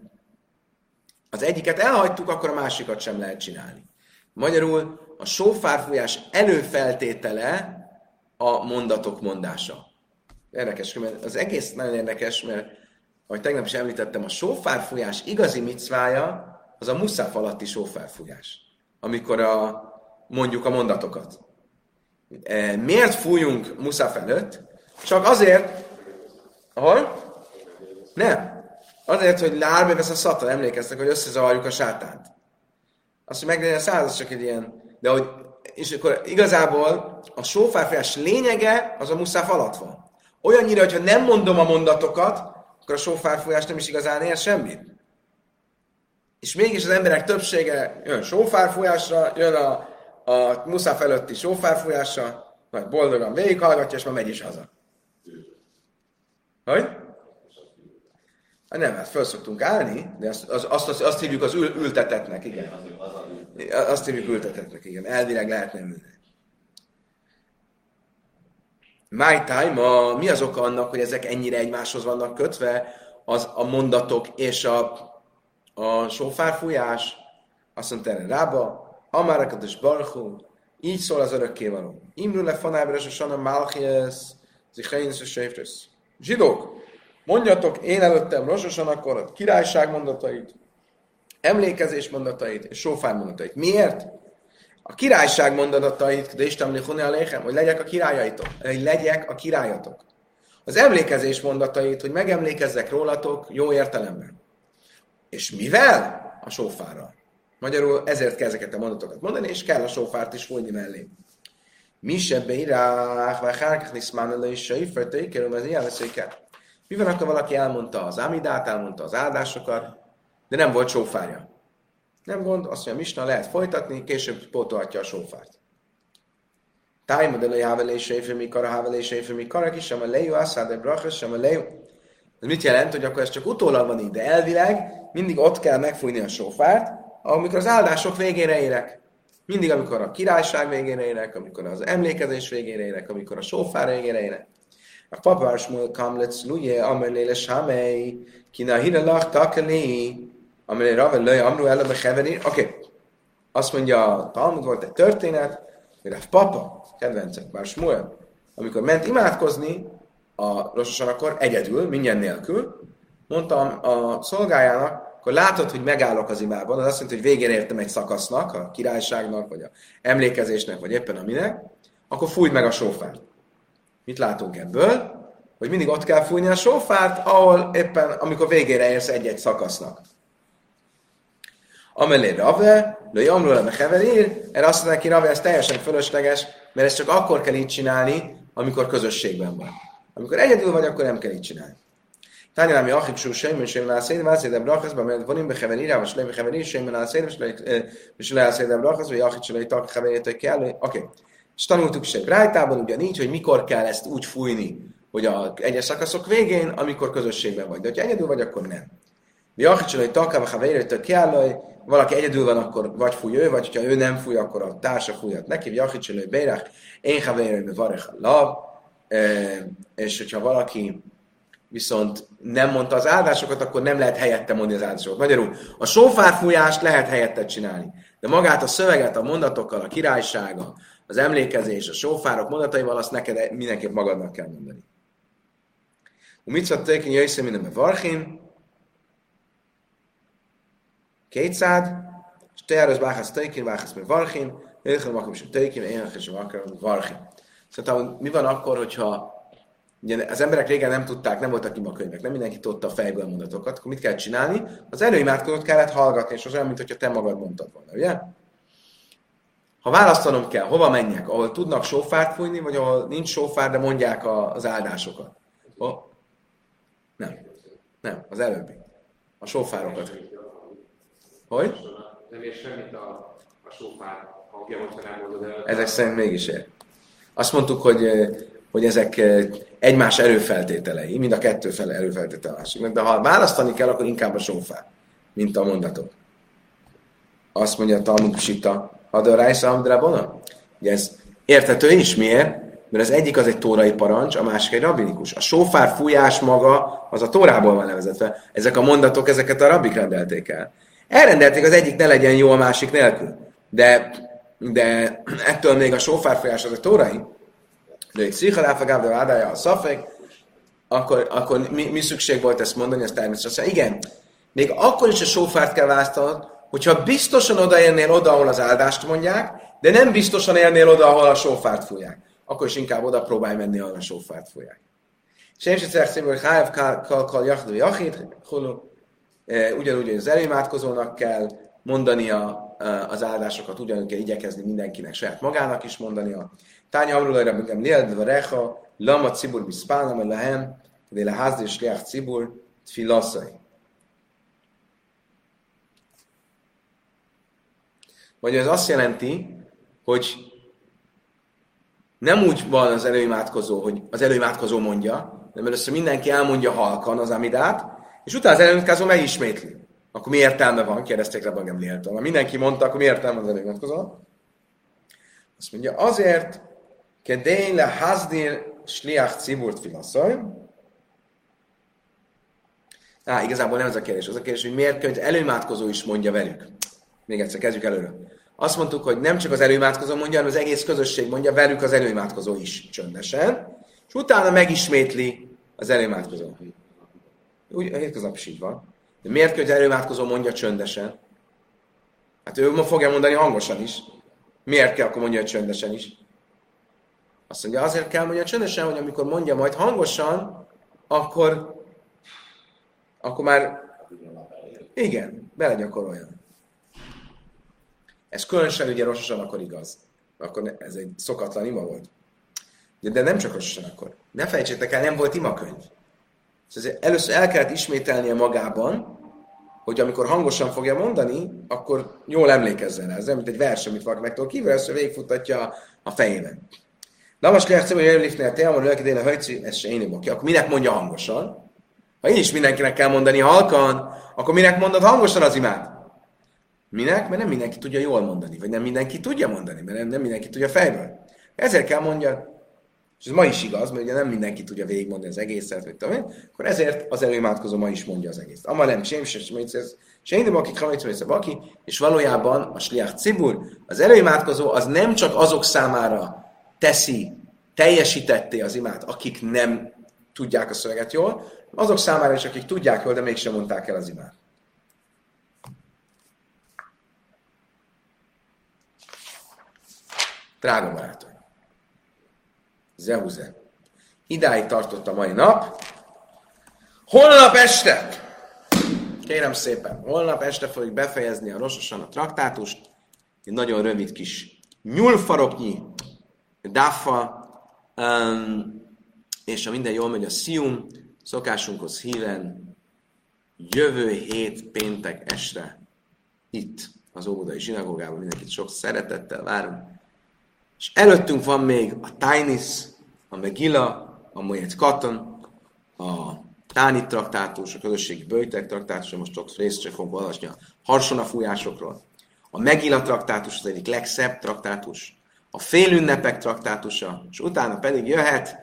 az egyiket elhagytuk, akkor a másikat sem lehet csinálni. Magyarul a sófárfújás előfeltétele a mondatok mondása. Érdekes, mert az egész nagyon érdekes, mert ahogy tegnap is említettem, a sófárfújás igazi micvája az a muszáf alatti sófárfújás, amikor a, mondjuk a mondatokat. E, miért fújunk muszáf előtt? Csak azért, ahol? Nem. Azért, hogy lárbe ez a szatan, emlékeztek, hogy összezavarjuk a sátánt. Azt, hogy meglegyen a száz, csak egy ilyen... De hogy, és akkor igazából a sófárfás lényege az a muszáf alatt van. Olyannyira, hogyha nem mondom a mondatokat, akkor a sófárfújás nem is igazán ér semmit. És mégis az emberek többsége jön sófárfújásra, jön a, a muszáf előtti sófárfújásra, majd boldogan végighallgatja, és már megy is haza. Hogy? Nem, hát föl szoktunk állni, de azt, az, azt, azt, azt hívjuk az ül, ültetetnek, igen. Azt hívjuk ültetetnek, igen. Elvileg lehetne ülni. My time, a, mi az oka annak, hogy ezek ennyire egymáshoz vannak kötve, az a mondatok és a, a sófárfújás, azt mondta erre rába, Amárakat és Barchu, így szól az örökkévaló. Imru le fanábra, és a sana Malchies, Zichainus és Zsidók, Mondjatok én előttem rososan akkor a királyság mondatait, emlékezés mondatait és sófár mondatait. Miért? A királyság mondatait, de Isten lichoni aléhem, hogy legyek a királyaitok, hogy legyek a királyatok. Az emlékezés mondatait, hogy megemlékezzek rólatok jó értelemben. És mivel? A sófárral. Magyarul ezért kell ezeket a mondatokat mondani, és kell a sófárt is fújni mellé. Mi se beirák, vagy hárkach niszmán elő is se ifrejtőikerül, ez ilyen kell. Mi van, akkor valaki elmondta az amidát, elmondta az áldásokat, de nem volt sófárja? Nem gond, azt mondja, Misna lehet folytatni, később pótolhatja a sófárt. Tájma de lejávelése, mi kara, hávelése, mi kara, kis sem a lejú, de brachas, sem a lejú. Ez mit jelent, hogy akkor ez csak utólag van így, de elvileg mindig ott kell megfújni a sófárt, amikor az áldások végére érek. Mindig, amikor a királyság végére érek, amikor az emlékezés végére érek, amikor a sófár végére érek. A papár smúl kamletsz luje, amelé le sámei, kina hina lach takani, amelé rave löj amru elebe heveni. Oké, azt mondja a Talmud, volt egy történet, hogy a papa, kedvencek, bár Smuel, amikor ment imádkozni, a rososan akkor egyedül, mindjárt nélkül, mondtam a szolgájának, akkor látod, hogy megállok az imában, az azt jelenti, hogy végén értem egy szakasznak, a királyságnak, vagy a emlékezésnek, vagy éppen aminek, akkor fújd meg a sófárt. Mit látunk ebből? Hogy mindig ott kell fújni a sófárt, ahol éppen, amikor végére érsz egy-egy szakasznak. Amelé Rave, de Jamról a Heverir, erre azt mondja ki Rave, ez teljesen fölösleges, mert ezt csak akkor kell így csinálni, amikor közösségben van. Amikor egyedül vagy, akkor nem kell így csinálni. Tányalami Achipsú Sejmen Sejmen Ászéd, Vászédem Brachaszban, mert vonim behevenire, vagy Slej behevenire, Sejmen Ászéd, és Le Ászédem Brachaz, vagy Achit Slej Tak Hevenétek kell. Oké. És tanultuk is egy rájtában ugyanígy, hogy mikor kell ezt úgy fújni, hogy a egyes szakaszok végén, amikor közösségben vagy. De ha egyedül vagy, akkor nem. Mi Achit Tak Hevenétek kell, valaki egyedül van, akkor vagy fúj ő, vagy ha ő nem fúj, akkor a társa fújhat neki, Jachit Slej Bérach, én Hevenétek Varech Lav, és hogyha valaki viszont nem mondta az áldásokat, akkor nem lehet helyette mondani az áldásokat. Magyarul a sófárfújást lehet helyette csinálni, de magát a szöveget, a mondatokkal, a királysága, az emlékezés, a sófárok mondataival, azt neked mindenképp magadnak kell mondani. mit szat tőkin jöjjön minden varchin, kétszád, és te erős báhász tőkin, báhász me varchin, hőkön makom a tőkin, én is a varchin. Szóval mi van akkor, hogyha Ugye az emberek régen nem tudták, nem voltak imakönyvek, nem mindenki tudta a fejből mondatokat, akkor mit kell csinálni? Az előimádkozót kellett hallgatni, és az olyan, mintha te magad mondtad volna, ugye? Ha választanom kell, hova menjek? Ahol tudnak sófárt fújni, vagy ahol nincs sófár, de mondják a, az áldásokat? Oh. Nem. Nem, az előbbi. A sófárokat. Hogy? Nem ér semmit a, a sófár hangja, hogyha nem mondod el. Ezek szerint mégis ér. Azt mondtuk, hogy hogy ezek egymás erőfeltételei, mind a kettő fele erőfeltétel másiknak, de ha választani kell, akkor inkább a sófá, mint a mondatok. Azt mondja a Talmud a Rájsza Amdrabona. Ugye ez érthető is, miért? Mert az egyik az egy tórai parancs, a másik egy rabinikus. A sófár fújás maga, az a tórából van nevezetve. Ezek a mondatok, ezeket a rabik rendelték el. Elrendelték, az egyik ne legyen jó a másik nélkül. De, de ettől még a sófárfújás az a tórai de egy szichaláfagáv, de vádája a szafek, akkor, akkor mi, mi, szükség volt ezt mondani, ezt természetesen. Igen, még akkor is a sófárt kell választanod, hogyha biztosan odaérnél oda, ahol az áldást mondják, de nem biztosan érnél oda, ahol a sófárt fújják. Akkor is inkább oda próbálj menni, ahol a sófárt fújják. Sem se szerszém, hogy hájav kal kal jachdu jachid, ugyanúgy az előimádkozónak kell mondania az áldásokat, ugyanúgy kell igyekezni mindenkinek saját magának is mondania. Tánya Amrulaj Rabbi Gamliel, Dvarecha, Lama Cibur Bispánam, Lehem, de Leházni és Leach Cibur, Tfilaszai. Vagy ez azt jelenti, hogy nem úgy van az előimádkozó, hogy az előimádkozó mondja, de először mindenki elmondja halkan az amidát, és utána az előimádkozó megismétli. Akkor mi értelme van? Kérdezték Rabbi Gamlieltől. Ha mindenki mondta, akkor mi értelme az előimádkozó? Azt mondja, azért, Kedén le hazdin sliach ciburt filaszaj. Á, igazából nem ez a kérdés. Az a kérdés, hogy miért hogy előimádkozó is mondja velük. Még egyszer, kezdjük előről. Azt mondtuk, hogy nem csak az előimádkozó mondja, hanem az egész közösség mondja velük az előimádkozó is csöndesen, és utána megismétli az előimádkozó. Úgy, a hétköznap is így van. De miért kell, hogy az előimádkozó mondja csöndesen? Hát ő fogja mondani hangosan is. Miért kell akkor mondja, csöndesen is? Azt mondja, azért kell mondja csöndesen, hogy amikor mondja majd hangosan, akkor, akkor már igen, belegyakoroljon. Ez különösen ugye rososan akkor igaz. Akkor ez egy szokatlan ima volt. De, nem csak rososan akkor. Ne felejtsétek el, nem volt imakönyv. Szóval először el kellett ismételnie magában, hogy amikor hangosan fogja mondani, akkor jól emlékezzen rá. Ez nem, mint egy vers, amit valaki megtól kívül, először végigfutatja a fejében. Na most lehet hogy Jöjlifnél te, amor lelki déle hajci, ez se én Akkor minek mondja hangosan? Ha én is mindenkinek kell mondani halkan, akkor minek mondod hangosan az imát? Minek? Mert nem mindenki tudja jól mondani, vagy nem mindenki tudja mondani, mert nem, nem mindenki tudja fejből. Ezért kell mondja, és ez ma is igaz, mert ugye nem mindenki tudja végigmondani az egészet, vagy tudom én, akkor ezért az előimádkozó ma is mondja az egészet. Amalem, sem, sem, sem, sem, sem, baki, sem, baki, és valójában a sliach cibur, az előimádkozó az nem csak azok számára teszi, teljesítetté az imát, akik nem tudják a szöveget jól, azok számára is, akik tudják jól, de mégsem mondták el az imát. Drága barátom, Zehuze, idáig tartott a mai nap. Holnap este, kérem szépen, holnap este fogjuk befejezni a rososan a traktátust, egy nagyon rövid kis nyúlfaroknyi Dafa, um, és ha minden jól megy, a Sium szokásunkhoz híven jövő hét péntek esre itt az Óbudai zsinagógában. Mindenkit sok szeretettel várunk. És előttünk van még a Tainis, a Megilla, a Mojet Katon, a Táni traktátus, a közösségi bőjtek traktátus, most ott részt csak fogunk olvasni a harsona fújásokról. A Megilla traktátus az egyik legszebb traktátus, a félünnepek traktátusa, és utána pedig jöhet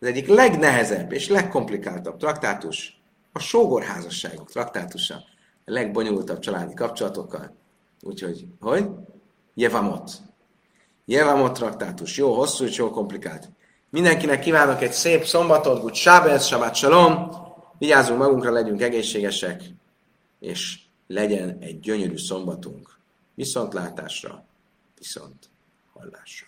az egyik legnehezebb és legkomplikáltabb traktátus, a sógorházasságok traktátusa, a legbonyolultabb családi kapcsolatokkal. Úgyhogy, hogy? Jevamot. Jevamot traktátus. Jó hosszú és jó komplikált. Mindenkinek kívánok egy szép szombatot, good Sábez, Shabbat Shalom. Vigyázzunk magunkra, legyünk egészségesek, és legyen egy gyönyörű szombatunk. Viszontlátásra, viszont hallásra.